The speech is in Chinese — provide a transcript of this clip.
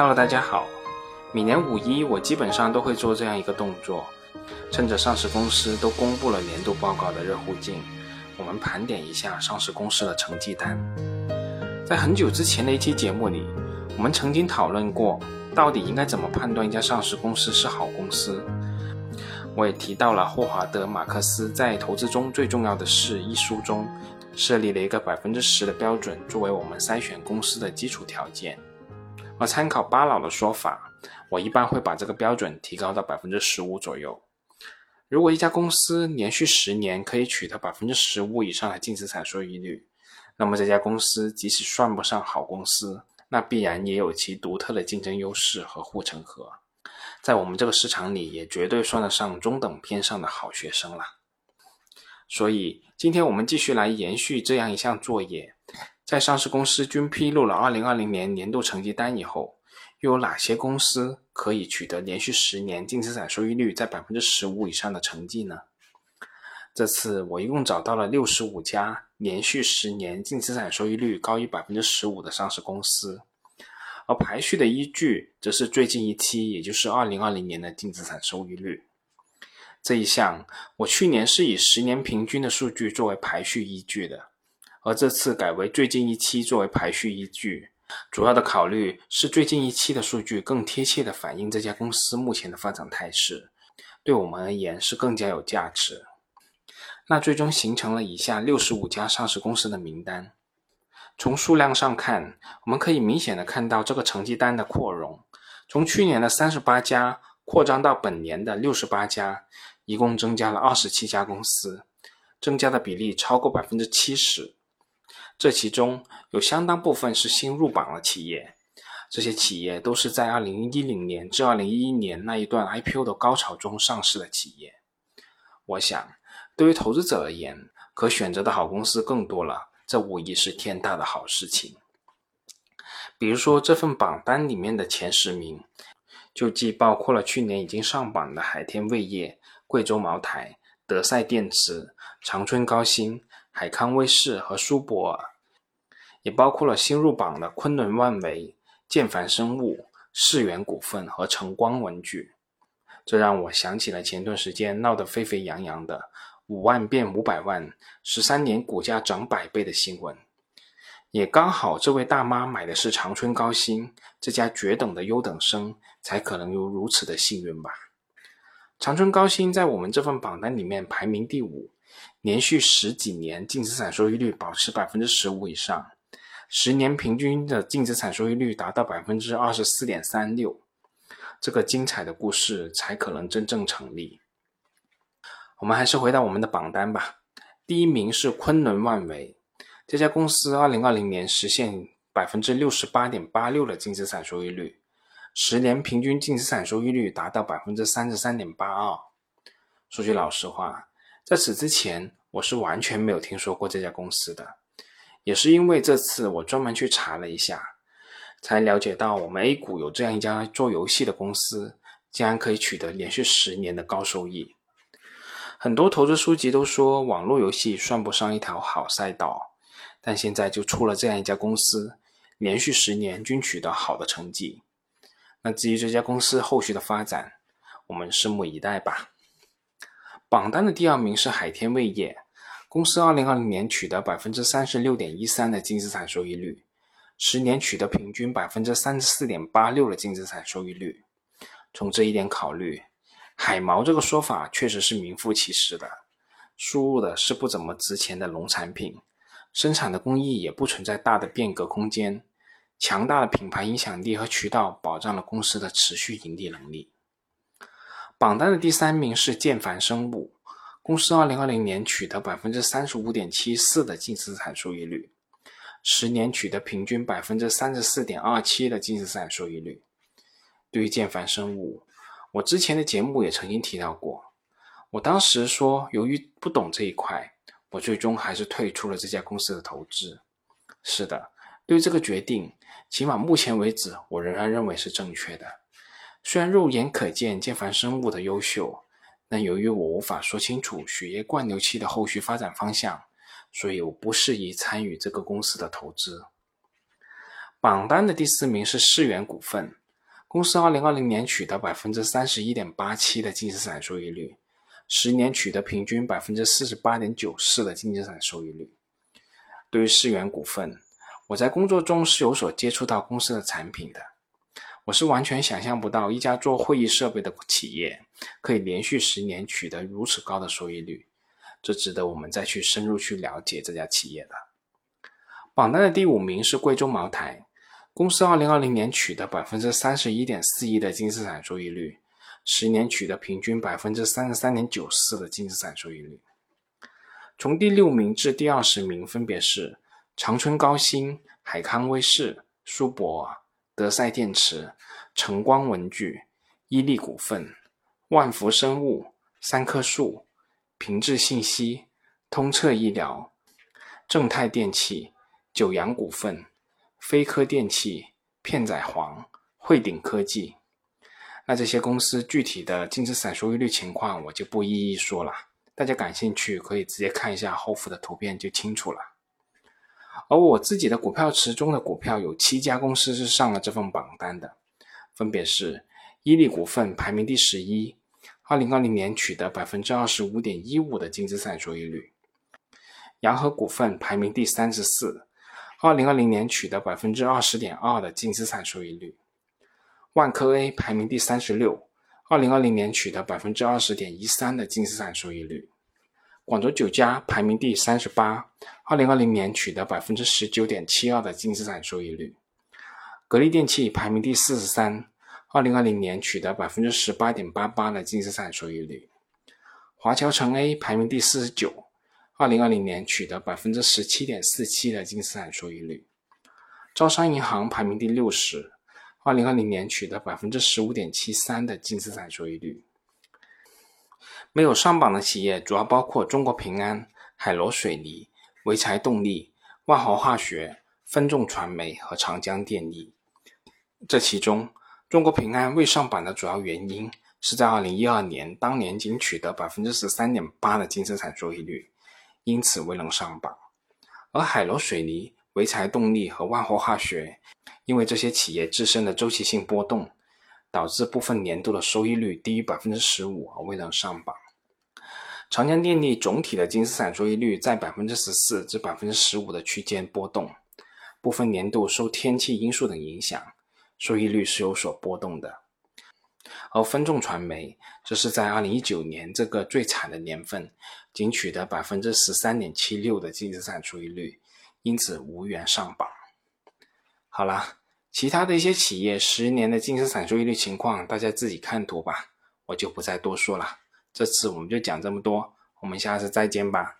Hello，大家好。每年五一，我基本上都会做这样一个动作，趁着上市公司都公布了年度报告的热乎劲，我们盘点一下上市公司的成绩单。在很久之前的一期节目里，我们曾经讨论过，到底应该怎么判断一家上市公司是好公司。我也提到了霍华德·马克思在《投资中最重要的事》一书中，设立了一个百分之十的标准，作为我们筛选公司的基础条件。而参考巴老的说法，我一般会把这个标准提高到百分之十五左右。如果一家公司连续十年可以取得百分之十五以上的净资产收益率，那么这家公司即使算不上好公司，那必然也有其独特的竞争优势和护城河，在我们这个市场里也绝对算得上中等偏上的好学生了。所以，今天我们继续来延续这样一项作业。在上市公司均披露了2020年年度成绩单以后，又有哪些公司可以取得连续十年净资产收益率在百分之十五以上的成绩呢？这次我一共找到了六十五家连续十年净资产收益率高于百分之十五的上市公司，而排序的依据则是最近一期，也就是2020年的净资产收益率。这一项我去年是以十年平均的数据作为排序依据的。而这次改为最近一期作为排序依据，主要的考虑是最近一期的数据更贴切的反映这家公司目前的发展态势，对我们而言是更加有价值。那最终形成了以下六十五家上市公司的名单。从数量上看，我们可以明显的看到这个成绩单的扩容，从去年的三十八家扩张到本年的六十八家，一共增加了二十七家公司，增加的比例超过百分之七十。这其中有相当部分是新入榜的企业，这些企业都是在2010年至2011年那一段 IPO 的高潮中上市的企业。我想，对于投资者而言，可选择的好公司更多了，这无疑是天大的好事情。比如说，这份榜单里面的前十名，就既包括了去年已经上榜的海天味业、贵州茅台、德赛电池、长春高新。海康威视和舒泊尔，也包括了新入榜的昆仑万维、建凡生物、世源股份和晨光文具。这让我想起了前段时间闹得沸沸扬扬的“五万变五百万，十三年股价涨百倍”的新闻。也刚好，这位大妈买的是长春高新这家绝等的优等生，才可能有如此的幸运吧。长春高新在我们这份榜单里面排名第五。连续十几年净资产收益率保持百分之十五以上，十年平均的净资产收益率达到百分之二十四点三六，这个精彩的故事才可能真正成立。我们还是回到我们的榜单吧。第一名是昆仑万维，这家公司二零二零年实现百分之六十八点八六的净资产收益率，十年平均净资产收益率达到百分之三十三点八二。说句老实话。在此之前，我是完全没有听说过这家公司的，也是因为这次我专门去查了一下，才了解到我们 A 股有这样一家做游戏的公司，竟然可以取得连续十年的高收益。很多投资书籍都说网络游戏算不上一条好赛道，但现在就出了这样一家公司，连续十年均取得好的成绩。那至于这家公司后续的发展，我们拭目以待吧。榜单的第二名是海天味业公司，二零二零年取得百分之三十六点一三的净资产收益率，十年取得平均百分之三十四点八六的净资产收益率。从这一点考虑，海毛这个说法确实是名副其实的。输入的是不怎么值钱的农产品，生产的工艺也不存在大的变革空间，强大的品牌影响力和渠道保障了公司的持续盈利能力。榜单的第三名是建凡生物公司，二零二零年取得百分之三十五点七四的净资产收益率，十年取得平均百分之三十四点二七的净资产收益率。对于建凡生物，我之前的节目也曾经提到过，我当时说，由于不懂这一块，我最终还是退出了这家公司的投资。是的，对于这个决定，起码目前为止，我仍然认为是正确的。虽然肉眼可见建凡生物的优秀，但由于我无法说清楚血液灌流器的后续发展方向，所以我不适宜参与这个公司的投资。榜单的第四名是世源股份，公司二零二零年取得百分之三十一点八七的净资产收益率，十年取得平均百分之四十八点九四的净资产收益率。对于世源股份，我在工作中是有所接触到公司的产品的，我是完全想象不到一家做会议设备的企业可以连续十年取得如此高的收益率，这值得我们再去深入去了解这家企业的。榜单的第五名是贵州茅台。公司二零二零年取得百分之三十一点四一的净资产收益率，十年取得平均百分之三十三点九四的净资产收益率。从第六名至第二十名分别是长春高新、海康威视、苏泊尔、德赛电池、晨光文具、伊利股份、万福生物、三棵树、平智信息、通策医疗、正泰电器、九阳股份。飞科电器、片仔癀、汇顶科技，那这些公司具体的净资产收益率情况我就不一一说了，大家感兴趣可以直接看一下后附的图片就清楚了。而我自己的股票池中的股票有七家公司是上了这份榜单的，分别是伊利股份排名第十一，二零二零年取得百分之二十五点一五的净资产收益率；洋河股份排名第三十四。二零二零年取得百分之二十点二的净资产收益率，万科 A 排名第三十六，二零二零年取得百分之二十点一三的净资产收益率。广州酒家排名第三十八，二零二零年取得百分之十九点七二的净资产收益率。格力电器排名第四十三，二零二零年取得百分之十八点八八的净资产收益率。华侨城 A 排名第四十九。二零二零年取得百分之十七点四七的净资产收益率，招商银行排名第六十，二零二零年取得百分之十五点七三的净资产收益率。没有上榜的企业主要包括中国平安、海螺水泥、潍柴动力、万豪化学、分众传媒和长江电力。这其中，中国平安未上榜的主要原因是在二零一二年当年仅取得百分之十三点八的净资产收益率。因此未能上榜，而海螺水泥、潍柴动力和万和化学，因为这些企业自身的周期性波动，导致部分年度的收益率低于百分之十五而未能上榜。长江电力总体的净资产收益率在百分之十四至百分之十五的区间波动，部分年度受天气因素等影响，收益率是有所波动的。而分众传媒则是在二零一九年这个最惨的年份，仅取得百分之十三点七六的净资产收益率，因此无缘上榜。好了，其他的一些企业十年的净资产收益率情况，大家自己看图吧，我就不再多说了。这次我们就讲这么多，我们下次再见吧。